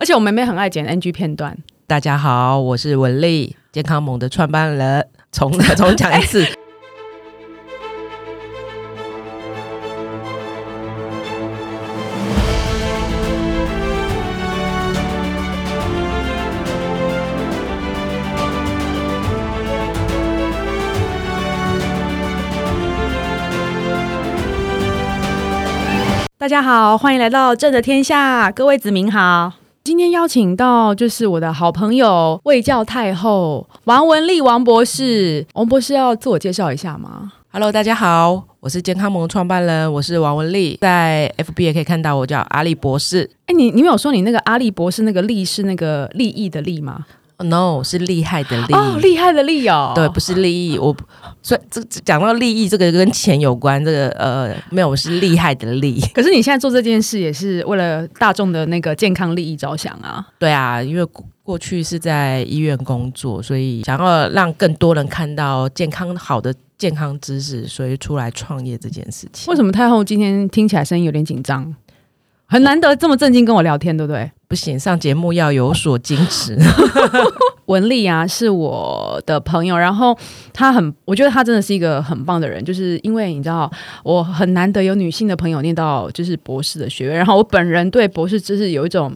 而且我妹妹很爱剪 NG 片段。大家好，我是文丽，健康盟的创办人。重 重讲一次。大家好，欢迎来到正的天下，各位子民好。今天邀请到就是我的好朋友卫教太后王文丽王博士。王博士要自我介绍一下吗？Hello，大家好，我是健康盟创办人，我是王文丽，在 FB 也可以看到我叫阿丽博士。哎，你你没有说你那个阿丽博士那个利是那个利益的利吗？No，是厉害的利哦，厉害的利哦，对，不是利益。我所以这讲到利益，这个跟钱有关，这个呃，没有，是厉害的利。可是你现在做这件事，也是为了大众的那个健康利益着想啊。对啊，因为过去是在医院工作，所以想要让更多人看到健康好的健康知识，所以出来创业这件事情。为什么太后今天听起来声音有点紧张？很难得这么正经跟我聊天，对不对？不行，上节目要有所矜持。文丽啊，是我的朋友，然后她很，我觉得她真的是一个很棒的人，就是因为你知道，我很难得有女性的朋友念到就是博士的学位，然后我本人对博士知识有一种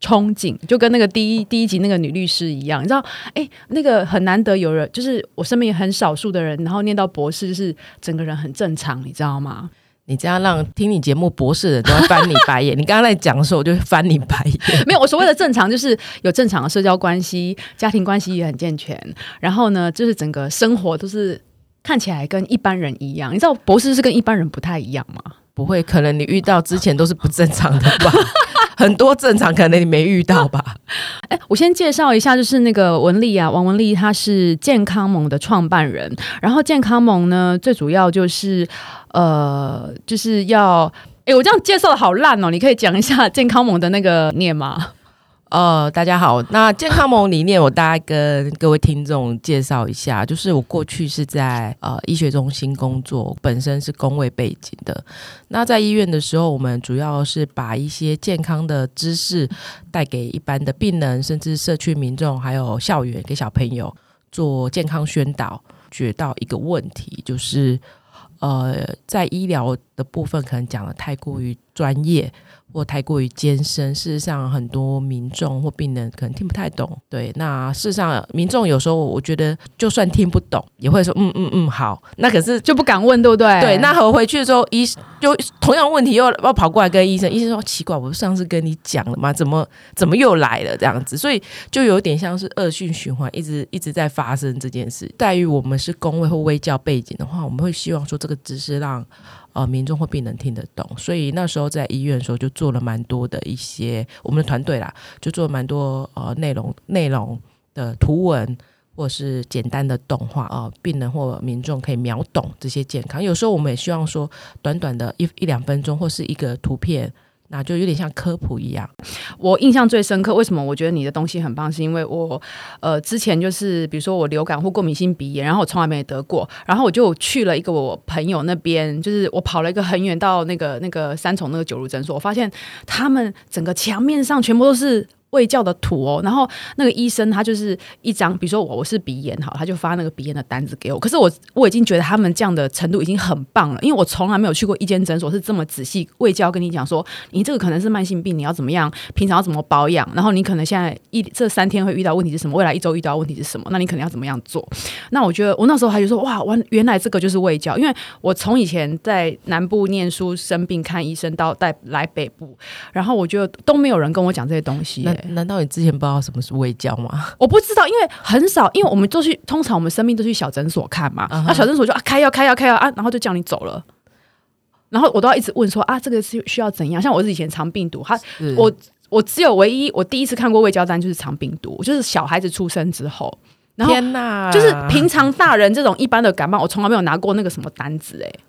憧憬，就跟那个第一 第一集那个女律师一样，你知道，哎，那个很难得有人，就是我身边很少数的人，然后念到博士，就是整个人很正常，你知道吗？你这样让听你节目博士的都要翻你白眼。你刚刚在讲的时候，我就翻你白眼。没有，我所谓的正常就是有正常的社交关系，家庭关系也很健全。然后呢，就是整个生活都是看起来跟一般人一样。你知道博士是跟一般人不太一样吗？不会，可能你遇到之前都是不正常的吧。很多正常可能你没遇到吧？哎，我先介绍一下，就是那个文丽啊，王文丽，她是健康盟的创办人。然后健康盟呢，最主要就是呃，就是要，哎，我这样介绍的好烂哦，你可以讲一下健康盟的那个念吗？呃，大家好，那健康梦理念我大概跟各位听众介绍一下，就是我过去是在呃医学中心工作，本身是工位背景的。那在医院的时候，我们主要是把一些健康的知识带给一般的病人，甚至社区民众，还有校园给小朋友做健康宣导。觉到一个问题，就是呃，在医疗的部分可能讲的太过于专业。或太过于艰深，事实上很多民众或病人可能听不太懂。对，那事实上民众有时候我觉得，就算听不懂，也会说嗯嗯嗯好。那可是就不敢问，对不对？对，那我回去的时候，医就同样问题又要跑过来跟医生，医生说奇怪，我上次跟你讲了吗？怎么怎么又来了这样子？所以就有点像是恶性循环，一直一直在发生这件事。在于我们是工位或微教背景的话，我们会希望说这个知识让。呃，民众或病人听得懂，所以那时候在医院的时候就做了蛮多的一些我们的团队啦，就做了蛮多呃内容内容的图文或是简单的动画啊，病人或民众可以秒懂这些健康。有时候我们也希望说，短短的一一两分钟或是一个图片。那就有点像科普一样。我印象最深刻，为什么我觉得你的东西很棒？是因为我呃之前就是比如说我流感或过敏性鼻炎，然后我从来没得过，然后我就去了一个我朋友那边，就是我跑了一个很远到那个那个三重那个九如诊所，我发现他们整个墙面上全部都是。卫教的图哦，然后那个医生他就是一张，比如说我我是鼻炎好，他就发那个鼻炎的单子给我。可是我我已经觉得他们这样的程度已经很棒了，因为我从来没有去过一间诊所是这么仔细胃教跟你讲说，你这个可能是慢性病，你要怎么样，平常要怎么保养，然后你可能现在一这三天会遇到问题是什么，未来一周遇到问题是什么，那你可能要怎么样做？那我觉得我那时候还就说哇，完原来这个就是胃教，因为我从以前在南部念书生病看医生到带来北部，然后我觉得都没有人跟我讲这些东西。难道你之前不知道什么是胃教吗？我不知道，因为很少，因为我们都去，通常我们生病都去小诊所看嘛。那小诊所就啊开药开药开药啊，然后就叫你走了。然后我都要一直问说啊，这个是需要怎样？像我是以前肠病毒，他我我只有唯一我第一次看过胃胶单就是肠病毒，就是小孩子出生之后。天哪！就是平常大人这种一般的感冒，我从来没有拿过那个什么单子，哎，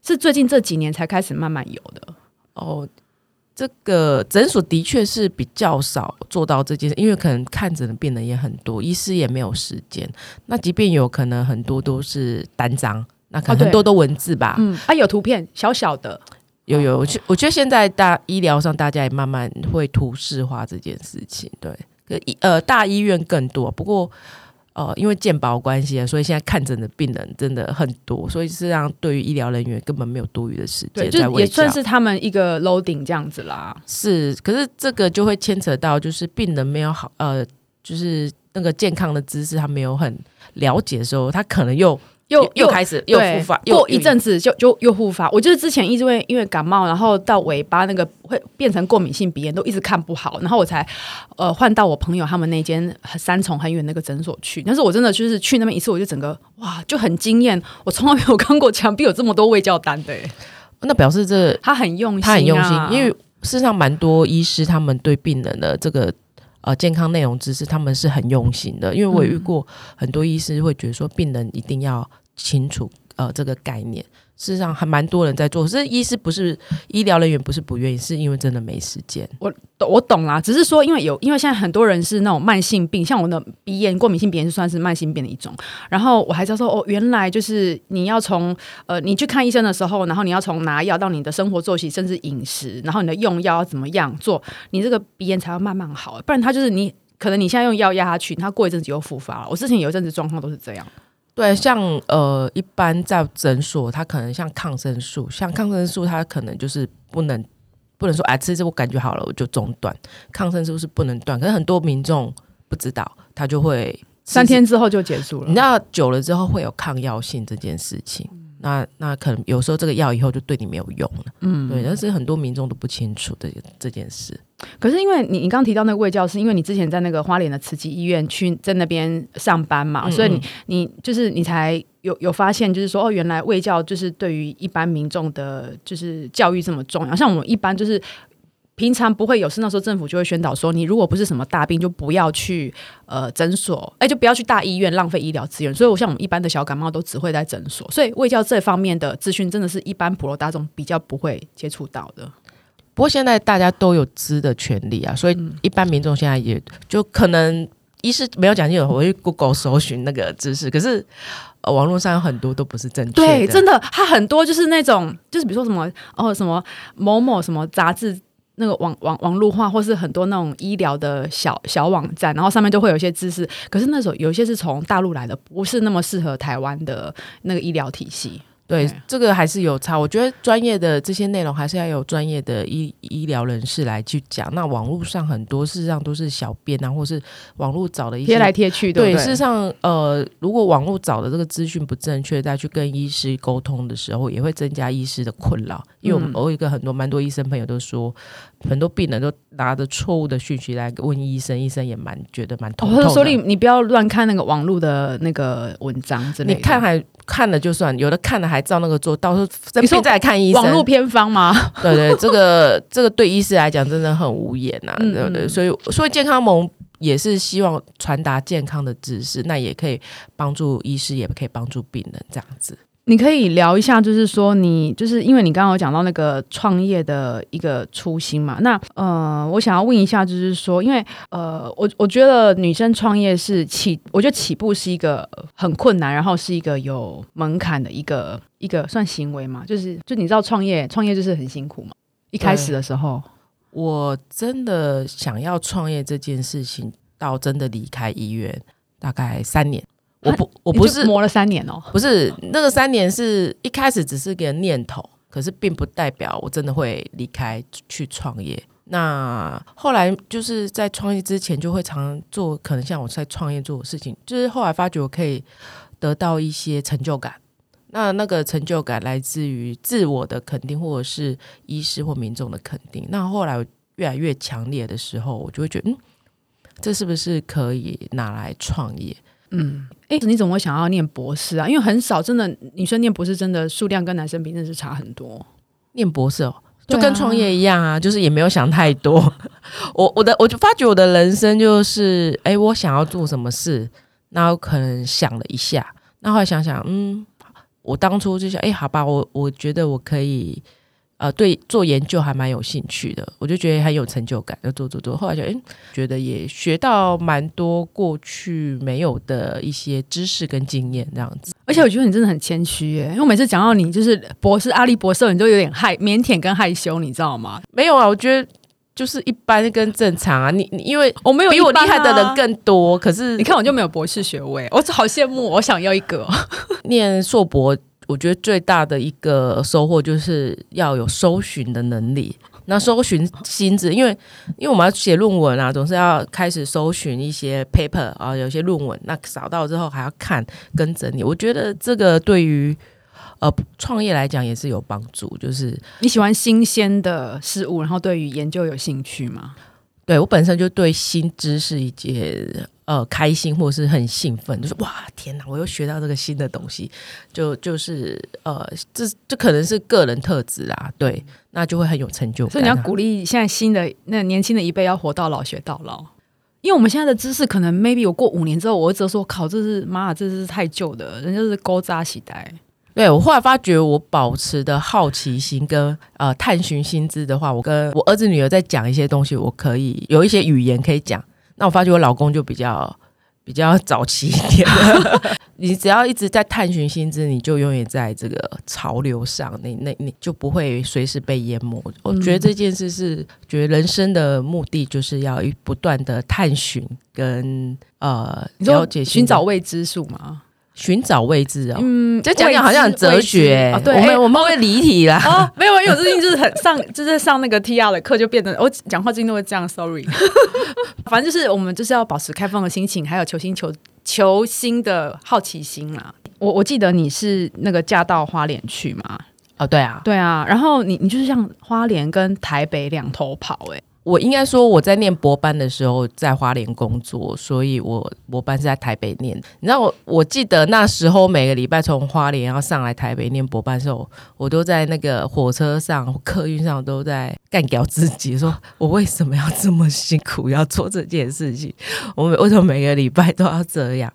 是最近这几年才开始慢慢有的哦。这个诊所的确是比较少做到这件事，因为可能看诊的病人也很多，医师也没有时间。那即便有可能很多都是单张，那可能很多都文字吧。嗯，啊，有图片小小的，有有，我觉我觉得现在大医疗上大家也慢慢会图示化这件事情，对，呃大医院更多，不过呃因为健保关系啊，所以现在看诊的病人真的很多，所以实际上对于医疗人员根本没有多余的时对，间在就也。算是他们一个 loading 这样子啦。是，可是这个就会牵扯到，就是病人没有好呃，就是那个健康的知识他没有很了解的时候，他可能又又又开始又复发，过一阵子就就又复发。我就是之前一直因为因为感冒，然后到尾巴那个会变成过敏性鼻炎，都一直看不好，然后我才呃换到我朋友他们那间三重很远那个诊所去。但是我真的就是去那边一次，我就整个哇就很惊艳，我从来没有看过墙壁有这么多卫教单的欸，那表示这他很用心、啊，他很用心，因为事实上蛮多医师他们对病人的这个呃健康内容知识，他们是很用心的。因为我也遇过很多医师会觉得说，病人一定要清楚呃这个概念。事实上还蛮多人在做，可是医师不是医疗人员不是不愿意，是因为真的没时间。我懂我懂啦，只是说因为有，因为现在很多人是那种慢性病，像我的鼻炎、过敏性鼻炎是算是慢性病的一种。然后我还知道说，哦，原来就是你要从呃，你去看医生的时候，然后你要从拿药到你的生活作息，甚至饮食，然后你的用药要怎么样做，你这个鼻炎才会慢慢好，不然它就是你可能你现在用药压下去，它过一阵子又复发了。我之前有一阵子状况都是这样。对，像呃，一般在诊所，它可能像抗生素，像抗生素，它可能就是不能不能说哎，吃这我感觉好了我就中断，抗生素是不能断。可是很多民众不知道，他就会三天之后就结束了。你知道久了之后会有抗药性这件事情，那那可能有时候这个药以后就对你没有用了，嗯，对，但是很多民众都不清楚这这件事。可是因为你你刚提到那个卫教，是因为你之前在那个花莲的慈济医院去在那边上班嘛，嗯所以你你就是你才有有发现，就是说哦，原来卫教就是对于一般民众的，就是教育这么重要。像我们一般就是平常不会有事，那时候政府就会宣导说，你如果不是什么大病，就不要去呃诊所，哎，就不要去大医院浪费医疗资源。所以，我像我们一般的小感冒都只会在诊所，所以卫教这方面的资讯真的是一般普罗大众比较不会接触到的。不过现在大家都有知的权利啊，所以一般民众现在也就可能一是没有讲清楚，我去 Google 搜寻那个知识，可是、呃、网络上有很多都不是正确的。对，真的，它很多就是那种，就是比如说什么哦，什么某某什么杂志。那个网网网络化，或是很多那种医疗的小小网站，然后上面就会有一些知识。可是那时候有一些是从大陆来的，不是那么适合台湾的那个医疗体系。对对，这个还是有差。我觉得专业的这些内容还是要有专业的医医疗人士来去讲。那网络上很多事实上都是小编啊，或是网络找的一些贴来贴去，对对，对？事实上，呃，如果网络找的这个资讯不正确，再去跟医师沟通的时候，也会增加医师的困扰。因为我们嗯我有一个很多蛮多医生朋友都说，很多病人都拿着错误的讯息来问医生，医生也蛮觉得蛮头或者痛的。说你你不要乱看那个网络的那个文章之类的。你看还看了就算，有的看了还照那个做，到时候生你说病再来看医生。网络偏方吗？对对，这个这个对医师来讲真的很无言呐、嗯对不对？嗯所以所以健康盟也是希望传达健康的知识，那也可以帮助医师，也可以帮助病人这样子。你可以聊一下，就是说你就是因为你刚刚有讲到那个创业的一个初心嘛，那呃，我想要问一下，就是说，因为呃，我我觉得女生创业是起，我觉得起步是一个很困难，然后是一个有门槛的一个一个算行为嘛，就是就你知道创业创业就是很辛苦嘛，一开始的时候，我真的想要创业这件事情，到真的离开医院，大概三年。我不，我不是磨了三年哦，不是那个三年，是一开始只是个念头，可是并不代表我真的会离开去创业。那后来就是在创业之前，就会常常做，可能像我在创业做的事情，就是后来发觉我可以得到一些成就感。那那个成就感来自于自我的肯定，或者是医师或民众的肯定。那后来越来越强烈的时候，我就会觉得，嗯，这是不是可以拿来创业？嗯，哎，你怎么会想要念博士啊？因为很少，真的女生念博士，真的数量跟男生比，真是差很多。念博士哦，就跟创业一样啊，就是也没有想太多。我我的我就发觉我的人生就是，哎，我想要做什么事，那我可能想了一下，那后来想想，嗯，我当初就想，哎，好吧，我我觉得我可以呃对做研究还蛮有兴趣的，我就觉得很有成就感，就做做做。后来就哎、诶觉得也学到蛮多过去没有的一些知识跟经验，这样子。而且我觉得你真的很谦虚耶，因为我每次讲到你就是博士阿力博士，你都有点害腼腆跟害羞，你知道吗？没有啊，我觉得就是一般跟正常啊。你你因为我没有比我厉害的人更多，可是你看我就没有博士学位，我好羡慕，我想要一个。念硕博，我觉得最大的一个收获就是要有搜寻的能力。那搜寻新知，因为因为我们要写论文啊，总是要开始搜寻一些 paper 啊，有些论文，那找到之后还要看跟整理。我觉得这个对于呃创业来讲也是有帮助，就是你喜欢新鲜的事物，然后对于研究有兴趣吗？对我本身就对新知识一件呃开心或者是很兴奋，就是哇天哪，我又学到这个新的东西，就就是呃这这可能是个人特质啊，对，那就会很有成就感啊。所以你要鼓励现在新的那年轻的一辈要活到老学到老，因为我们现在的知识可能 maybe 我过五年之后，我会只说靠，这是妈，这是太旧的，人家是勾扎起呆。对我后来发觉，我保持的好奇心跟呃探寻新知的话，我跟我儿子女儿在讲一些东西，我可以有一些语言可以讲。那我发觉我老公就比较比较早期一点，你只要一直在探寻新知，你就永远在这个潮流上，你那你就不会随时被淹没。我觉得这件事是，觉得人生的目的就是要不断的探寻跟呃了解寻找未知数吗？寻找位置哦。嗯，这讲讲好像很哲学、我哎们我们会离题啦。哦，没有，因为我最近就是很上，就是上那个 T R 的课，就变得我讲话最近都会这样，sorry。反正就是我们就是要保持开放的心情，还有求新求求新的好奇心啦。我我记得你是那个嫁到花莲去嘛？哦，对啊，对啊，然后你你就是像花莲跟台北两头跑、欸，我应该说我在念博班的时候在花莲工作，所以我博班是在台北念。你知道我我记得那时候每个礼拜从花莲要上来台北念博班的时候，我都在那个火车上、客运上都在干掉自己，说我为什么要这么辛苦要做这件事情？我为什么每个礼拜都要这样？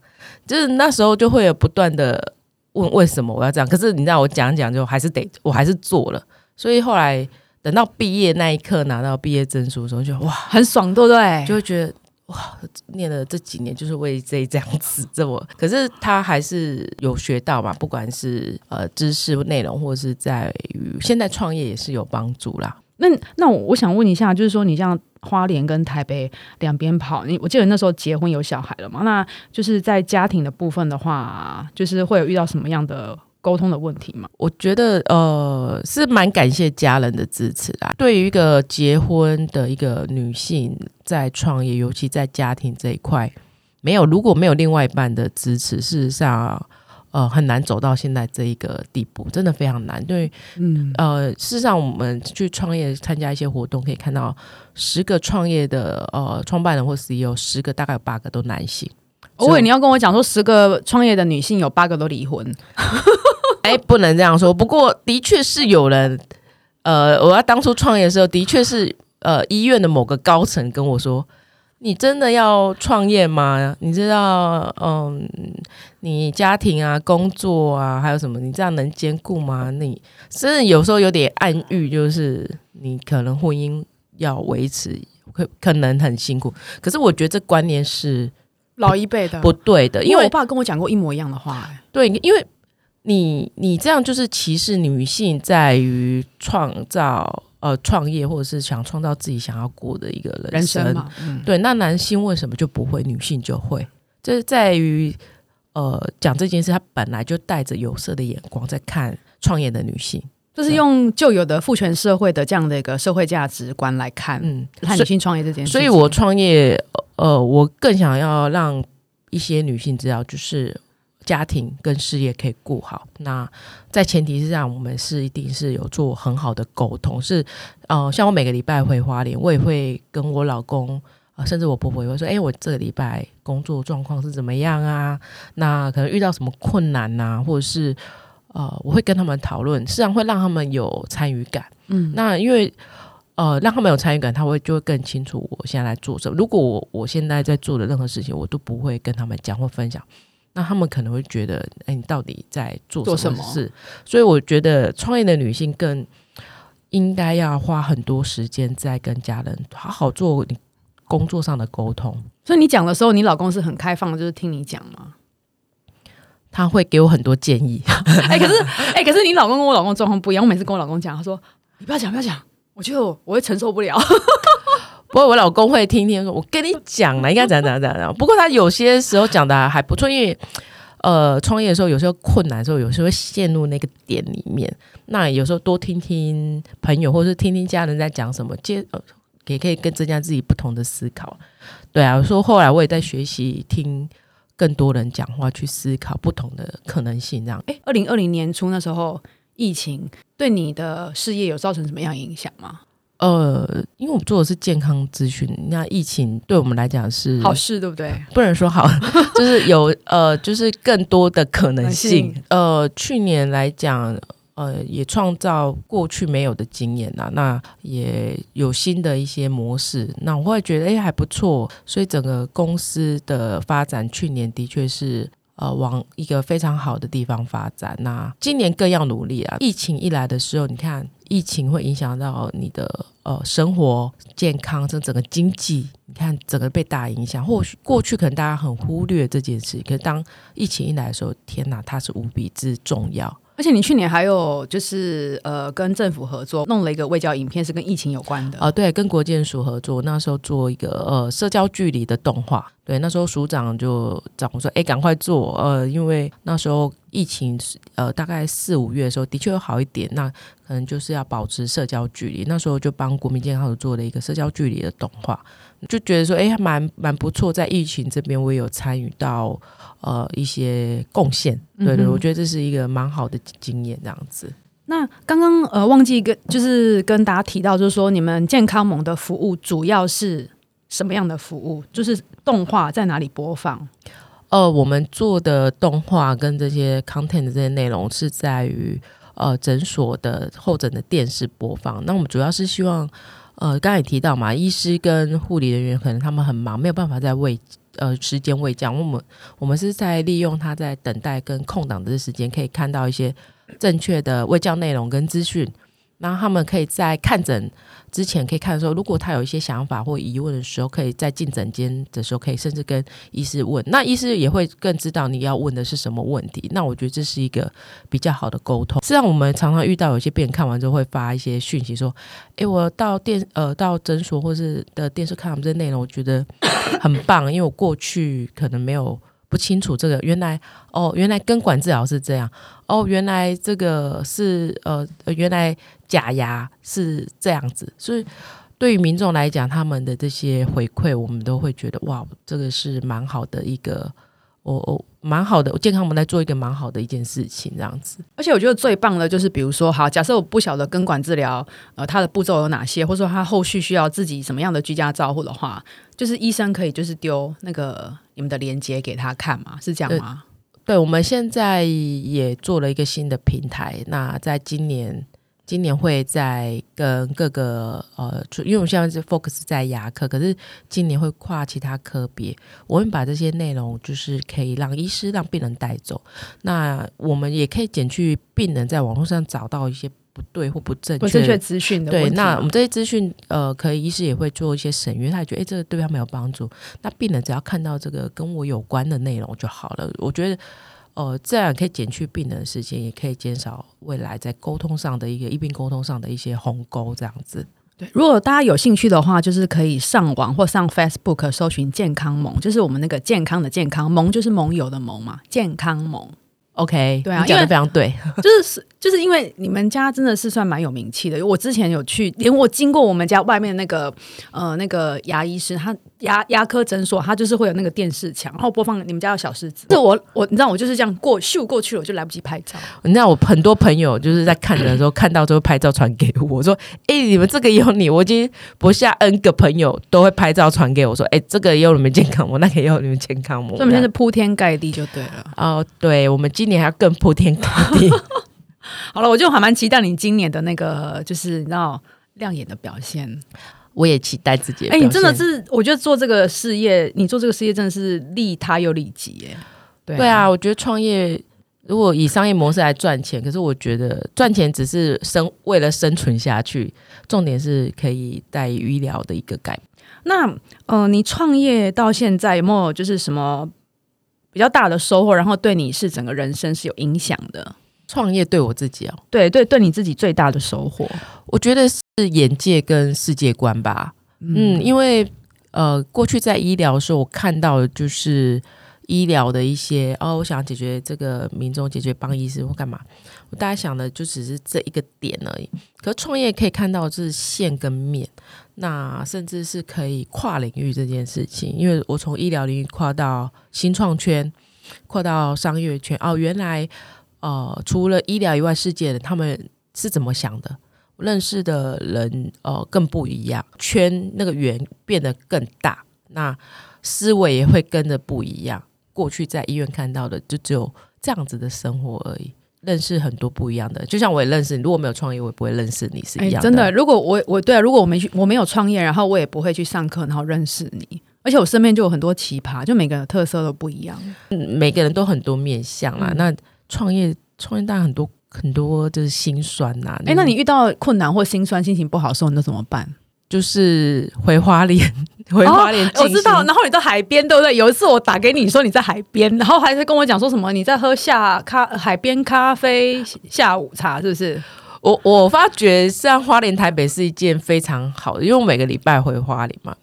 就是那时候就会有不断的问为什么我要这样，可是你知道我讲讲就还是得，我还是做了，所以后来。等到毕业那一刻拿到毕业证书的时候就，哇，很爽，对不对？就会觉得哇，念了这几年就是为这这样子这么，可是他还是有学到嘛，不管是呃知识内容，或者是在于现在创业也是有帮助啦。那那我我想问一下，就是说你像花莲跟台北两边跑，你我记得那时候结婚有小孩了嘛？那就是在家庭的部分的话，就是会有遇到什么样的沟通的问题嘛？我觉得呃是蛮感谢家人的支持啦。对于一个结婚的一个女性在创业，尤其在家庭这一块，没有如果没有另外一半的支持，事实上呃很难走到现在这一个地步，真的非常难。对，嗯，呃，事实上我们去创业参加一些活动，可以看到十个创业的呃创办人或 CEO，十个大概有八个都男性。我以为你要跟我讲说，十个创业的女性有八个都离婚，哎，不能这样说。不过的确是有人，呃，我要当初创业的时候，的确是呃医院的某个高层跟我说：“你真的要创业吗？你知道，嗯，你家庭啊、工作啊，还有什么，你这样能兼顾吗？你甚至有时候有点暗喻，就是你可能婚姻要维持，可可能很辛苦。可是我觉得这观念是老一辈的不对的，因为我爸跟我讲过一模一样的话、哎对，因为你你这样就是歧视女性在于创造呃创业或者是想创造自己想要过的一个人人生嘛，嗯，对，那男性为什么就不会，女性就会？这是在于呃讲这件事，他本来就带着有色的眼光在看创业的女性。就是用旧有的父权社会的这样的一个社会价值观来看，嗯，看女性创业这件事情。所以我创业，呃，我更想要让一些女性知道，就是家庭跟事业可以顾好。那在前提之下，我们是一定是有做很好的沟通，是呃，像我每个礼拜回花莲，我也会跟我老公。啊，甚至我婆婆也会说：“哎、我这个礼拜工作状况是怎么样啊？那可能遇到什么困难啊、或者是呃，我会跟他们讨论，实际上会让他们有参与感。嗯，那因为呃，让他们有参与感，他会就会更清楚我现在在做什么。如果我我现在在做的任何事情，我都不会跟他们讲或分享，那他们可能会觉得，哎，你到底在做做什么事？所以我觉得创业的女性更应该要花很多时间在跟家人好好做你工作上的沟通。所以你讲的时候，你老公是很开放，就是听你讲吗？他会给我很多建议。哎，可是哎，可是你老公跟我老公状况不一样。我每次跟我老公讲，他说：“你不要讲，不要讲，我觉得我会承受不了。”不过我老公会听听说，我跟你讲了，应该怎样怎样怎样。不过他有些时候讲的还不错，因为呃，创业的时候有时候困难的时候，有时候会陷入那个点里面。那有时候多听听朋友，或者是听听家人在讲什么，接呃，也可以更增加自己不同的思考。对啊，说后来我也在学习听。更多人讲话，去思考不同的可能性，这样。哎，二零二零年初那时候，疫情对你的事业有造成什么样影响吗？呃，因为我们做的是健康咨询，那疫情对我们来讲是好事，对不对？不能说好，就是有呃，就是更多的可能性。呃，去年来讲。呃，也创造过去没有的经验呐，那也有新的一些模式，那我会觉得哎还不错，所以整个公司的发展去年的确是呃往一个非常好的地方发展，那今年更要努力啊！疫情一来的时候，你看疫情会影响到你的呃生活健康，这整个经济，你看整个被大影响。或许过去可能大家很忽略这件事，可是当疫情一来的时候，天呐，它是无比之重要。而且你去年还有就是呃跟政府合作弄了一个卫教影片，是跟疫情有关的啊。对，跟国建署合作，那时候做一个呃社交距离的动画。对，那时候署长就找我说：“哎，赶快做！呃，因为那时候疫情呃大概四五月的时候的确有好一点，那可能就是要保持社交距离。那时候就帮国民健康署做了一个社交距离的动画，就觉得说哎，蛮蛮不错。在疫情这边，我也有参与到。”呃，一些贡献，对对，我觉得这是一个蛮好的经验，这样子。那刚刚呃，忘记跟就是跟大家提到，就是说你们健康盟的服务主要是什么样的服务？就是动画在哪里播放？呃，我们做的动画跟这些 content 这些内容是在于呃诊所的候诊的电视播放。那我们主要是希望，呃，刚才也提到嘛，医师跟护理人员可能他们很忙，没有办法在为呃，时间未降，我们我们是在利用他在等待跟空档的时间，可以看到一些正确的未降内容跟资讯。然后他们可以在看诊之前可以看的时候，如果他有一些想法或疑问的时候，可以在进诊间的时候，可以甚至跟医师问。那医师也会更知道你要问的是什么问题。那我觉得这是一个比较好的沟通。实际上，我们常常遇到有些病人看完之后会发一些讯息说：“诶，我到电呃到诊所或是的电视看他们这内容，我觉得很棒，因为我过去可能没有。”不清楚这个原来哦，原来根管治疗是这样哦，原来这个是呃，原来假牙是这样子，所以对于民众来讲，他们的这些回馈，我们都会觉得哇，这个是蛮好的一个。我我蛮好的，健康我们来做一个蛮好的一件事情，这样子。而且我觉得最棒的就是，比如说，好，假设我不晓得根管治疗，呃，它的步骤有哪些，或者说它后续需要自己什么样的居家照护的话，就是医生可以就是丢那个你们的链接给他看嘛，是这样吗？对，我们现在也做了一个新的平台，那在今年。今年会在跟各个呃，因为我现在是 focus 在牙科，可是今年会跨其他科别，我们把这些内容就是可以让医师让病人带走，那我们也可以减去病人在网络上找到一些不对或不正确资讯的。对，那我们这些资讯呃，可以医师也会做一些审阅，他也觉得哎，这个对他没有帮助，那病人只要看到这个跟我有关的内容就好了。我觉得。哦，这样可以减去病人的时间，也可以减少未来在沟通上的一个医病沟通上的一些鸿沟。这样子，对。如果大家有兴趣的话，就是可以上网或上 Facebook 搜寻“健康盟”，就是我们那个健康的健康盟，就是盟友的盟嘛，健康盟。OK，对啊，讲的非常对，就是就是因为你们家真的是算蛮有名气的。我之前有去，连我经过我们家外面那个呃那个牙医师，他。牙牙科诊所，它就是会有那个电视墙，然后播放你们家的小狮子。是我我你知道我就是这样过秀过去了，我就来不及拍照。你知道我很多朋友就是在看的时候看到之后拍照传给我，我说：“哎，你们这个有你。”我已经不下 N 个朋友都会拍照传给我，说：“哎，这个也有你们健康模，那个也有你们健康模。”所以现在是铺天盖地就对了。哦，对，我们今年还要更铺天盖地。好了，我就还蛮期待你今年的那个，就是你知道亮眼的表现。我也期待自己。哎，你真的是，我觉得做这个事业，你做这个事业真的是利他又利己，哎，对啊，我觉得创业如果以商业模式来赚钱，可是我觉得赚钱只是生为了生存下去，重点是可以带医疗的一个改。那呃，你创业到现在有没有就是什么比较大的收获？然后对你是整个人生是有影响的？创业对我自己哦，对对，对你自己最大的收获，我觉得是眼界跟世界观吧。嗯，因为呃，过去在医疗的时候，我看到的就是医疗的一些哦，我想解决这个民众解决帮医师或干嘛，我大家想的就只是这一个点而已。可创业可以看到是线跟面，那甚至是可以跨领域这件事情。因为我从医疗领域跨到新创圈，跨到商业圈，哦，原来。呃，除了医疗以外，世界的他们是怎么想的？认识的人呃更不一样，圈那个圆变得更大，那思维也会跟着不一样。过去在医院看到的就只有这样子的生活而已，认识很多不一样的。就像我也认识你，如果没有创业，我也不会认识你是一样的。真的，如果我我对啊，如果我没去，我没有创业，然后我也不会去上课，然后认识你。而且我身边就有很多奇葩，就每个人特色都不一样，每个人都很多面相啊。那创业，创业当然很多很多就是心酸呐。哎，那你遇到困难或心酸、心情不好的时候，你都怎么办？就是回花莲，回花莲。我知道。然后你在海边，对不对？有一次我打给你说你在海边，然后还是跟我讲说什么你在喝下咖海边咖啡下午茶，是不是？我我发觉像花莲台北是一件非常好的，因为我每个礼拜回花莲嘛。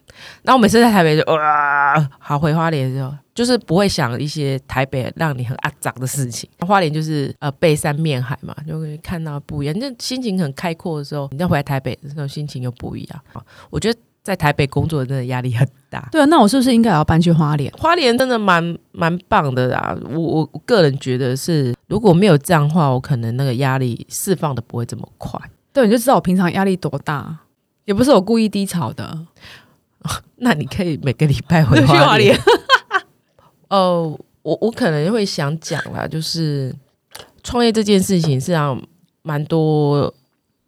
那我每次在台北就哇，好回花莲的时候，就是不会想一些台北让你很阿脏的事情。花莲就是呃背山面海嘛，就会看到不一样。那心情很开阔的时候，你再回来台北的时候，心情又不一样啊。我觉得在台北工作真的压力很大。对啊，那我是不是应该要搬去花莲？花莲真的蛮蛮棒的啊。我我个人觉得是，如果没有这样的话，我可能那个压力释放的不会这么快。对，你就知道我平常压力多大，也不是我故意低潮的。那你可以每个礼拜回花莲。哦，我我可能会想讲啦，就是创业这件事情，是让蛮多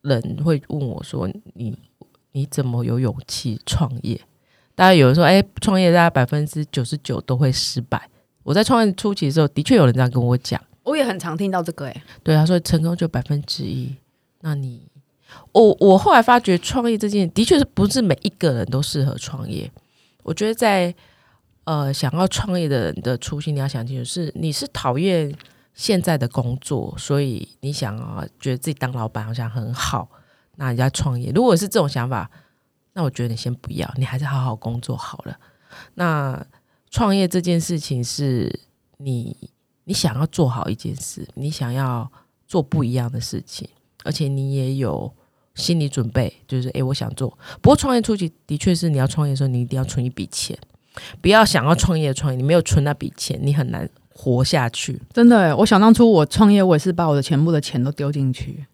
人会问我说：“你你怎么有勇气创业？”大家有人说：“哎，创业大概百分之九十九都会失败。”我在创业初期的时候，的确有人这样跟我讲。我也很常听到这个，哎，对他说成功就百分之一。那你？我我后来发觉，创业这件的确是不是每一个人都适合创业。我觉得在呃想要创业的人的初心，你要想清楚，是你是讨厌现在的工作，所以你想啊，觉得自己当老板好像很好，那人家创业。如果是这种想法，那我觉得你先不要，你还是好好工作好了。那创业这件事情是你你想要做好一件事，你想要做不一样的事情，而且你也有。心理准备就是，哎，我想做。不过创业初期的确是你要创业的时候，你一定要存一笔钱，不要想要创业创业，你没有存那笔钱，你很难活下去。真的，我想当初我创业，我也是把我的全部的钱都丢进去。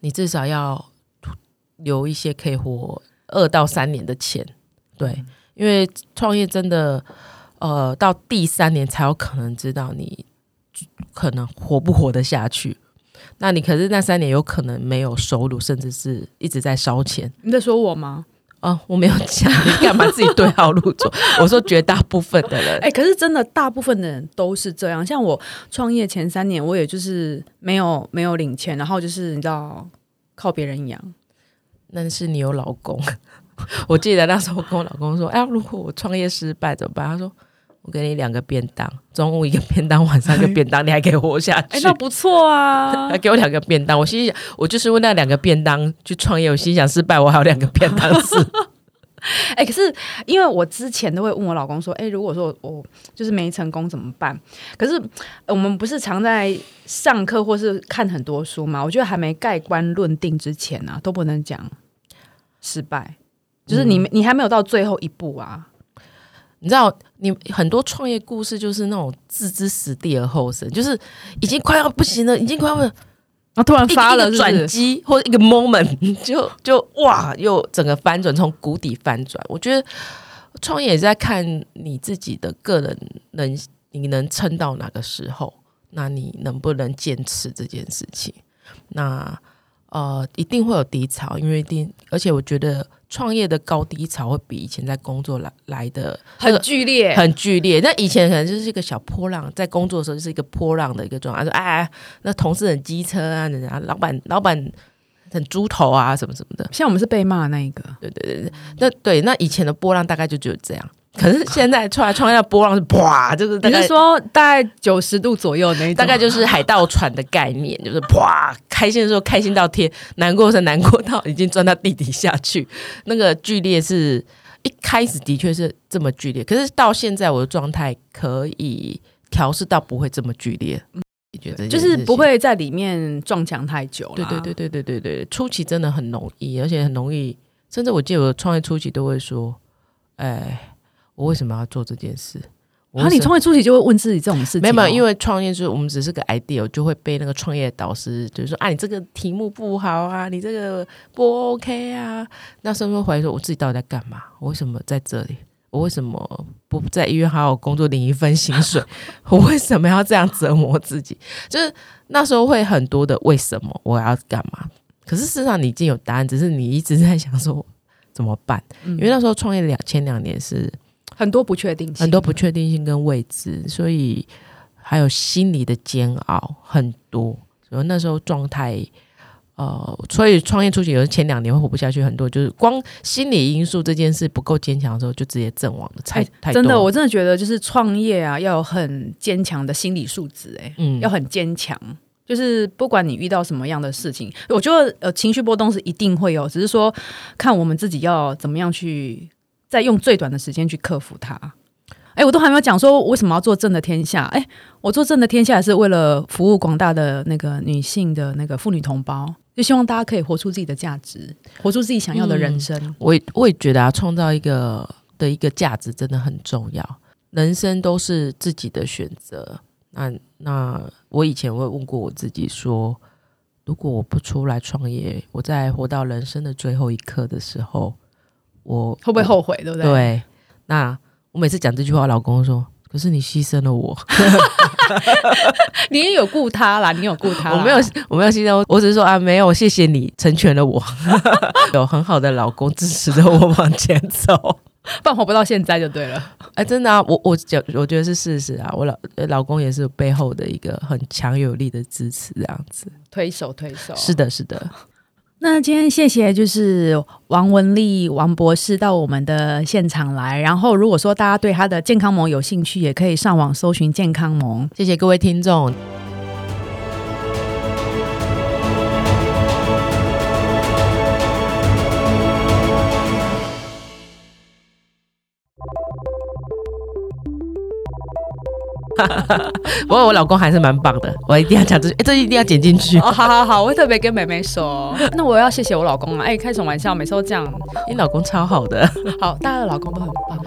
你至少要留一些可以活二到三年的钱，对，因为创业真的，呃，到第三年才有可能知道你可能活不活得下去。那你可是那三年有可能没有收入，甚至是一直在烧钱。你在说我吗？啊，我没有讲，你干嘛自己对号入座？我说绝大部分的人，哎，可是真的大部分的人都是这样。像我创业前三年，我也就是没有没有领钱，然后就是你知道靠别人养。那是你有老公，我记得那时候跟我老公说：“哎，如果我创业失败怎么办？”他说。我给你两个便当，中午一个便当，晚上一个便当，你还可以活下去。哎，那不错啊！还给我两个便当，我心想，我就是为那两个便当去创业。我心想，失败我还有两个便当吃。哎，可是因为我之前都会问我老公说，哎，如果说我就是没成功怎么办？可是我们不是常在上课或是看很多书嘛？我觉得还没盖棺论定之前呢，都不能讲失败，就是你你还没有到最后一步啊。你知道，你很多创业故事就是那种置之死地而后生，就是已经快要不行了，已经快要，然后突然发了转机或者一个 moment，就就哇，又整个翻转，从谷底翻转。我觉得创业也在看你自己的个人能，你能撑到哪个时候，那你能不能坚持这件事情？那呃，一定会有低潮，因为一定，而且我觉得创业的高低潮会比以前在工作来来的很剧烈，很剧烈。那以前可能就是一个小波浪，在工作的时候就是一个波浪的一个状态，说哎，那同事很机车啊，人家老板老板很猪头啊，什么什么的。像我们是被骂那一个，对对对对，那对那以前的波浪大概就只有这样。可是现在出来创业波浪是啪，就是你是说大概九十度左右那一种，大概就是海盗船的概念，就是啪，开心的时候开心到天，难过是难过到已经钻到地底下去。那个剧烈是一开始的确是这么剧烈，可是到现在我的状态可以调试到不会这么剧烈。你觉得就是不会在里面撞墙太久了？对对对对对对对，初期真的很容易，而且很容易，甚至我记得我创业初期都会说，哎。我为什么要做这件事？然后你创业初期就会问自己这种事情，没有，因为创业就是我们只是个 idea，就会被那个创业导师就是说啊，你这个题目不好啊，你这个不 OK 啊。那时候会怀疑说，我自己到底在干嘛？我为什么在这里？我为什么不在医院好好工作领一份薪水？我为什么要这样折磨自己？就是那时候会很多的为什么我要干嘛？可是事实上你已经有答案，只是你一直在想说怎么办？因为那时候创业两前两年是。很多不确定性，很多不确定性跟未知，所以还有心理的煎熬很多。然后那时候状态，呃，所以创业初期有前两年会活不下去，很多就是光心理因素这件事不够坚强的时候，就直接阵亡了。太太真的，我真的觉得就是创业啊，要有很坚强的心理素质，哎，嗯，要很坚强。就是不管你遇到什么样的事情，我觉得呃情绪波动是一定会有，只是说看我们自己要怎么样去。在用最短的时间去克服它。哎，我都还没有讲说为什么要做正的天下。哎，我做正的天下是为了服务广大的那个女性的那个妇女同胞，就希望大家可以活出自己的价值，活出自己想要的人生。我也我也觉得啊，创造一个的一个价值真的很重要。人生都是自己的选择。那那我以前会问过我自己说，如果我不出来创业，我在活到人生的最后一刻的时候。我会不会后悔？对不对？对，那我每次讲这句话，老公说：“可是你牺牲了我，你也有顾他啦，你有顾他，我没有，我没有牺牲，我只是说啊，没有，谢谢你成全了我，有很好的老公支持着我往前走，但活不到现在就对了。哎，真的啊，我我觉我觉得是事实啊，我老老公也是背后的一个很强有力的支持，这样子推手推手，是的，是的。”那今天谢谢就是王文丽王博士到我们的现场来，然后如果说大家对他的健康盟有兴趣，也可以上网搜寻健康盟。谢谢各位听众。不过我老公还是蛮棒的，我一定要讲这，这一定要剪进去。哦好好好，我会特别跟妹妹说。那我要谢谢我老公啊，哎，开什么玩笑，每次都这样。你老公超好的，好，大家的老公都很棒。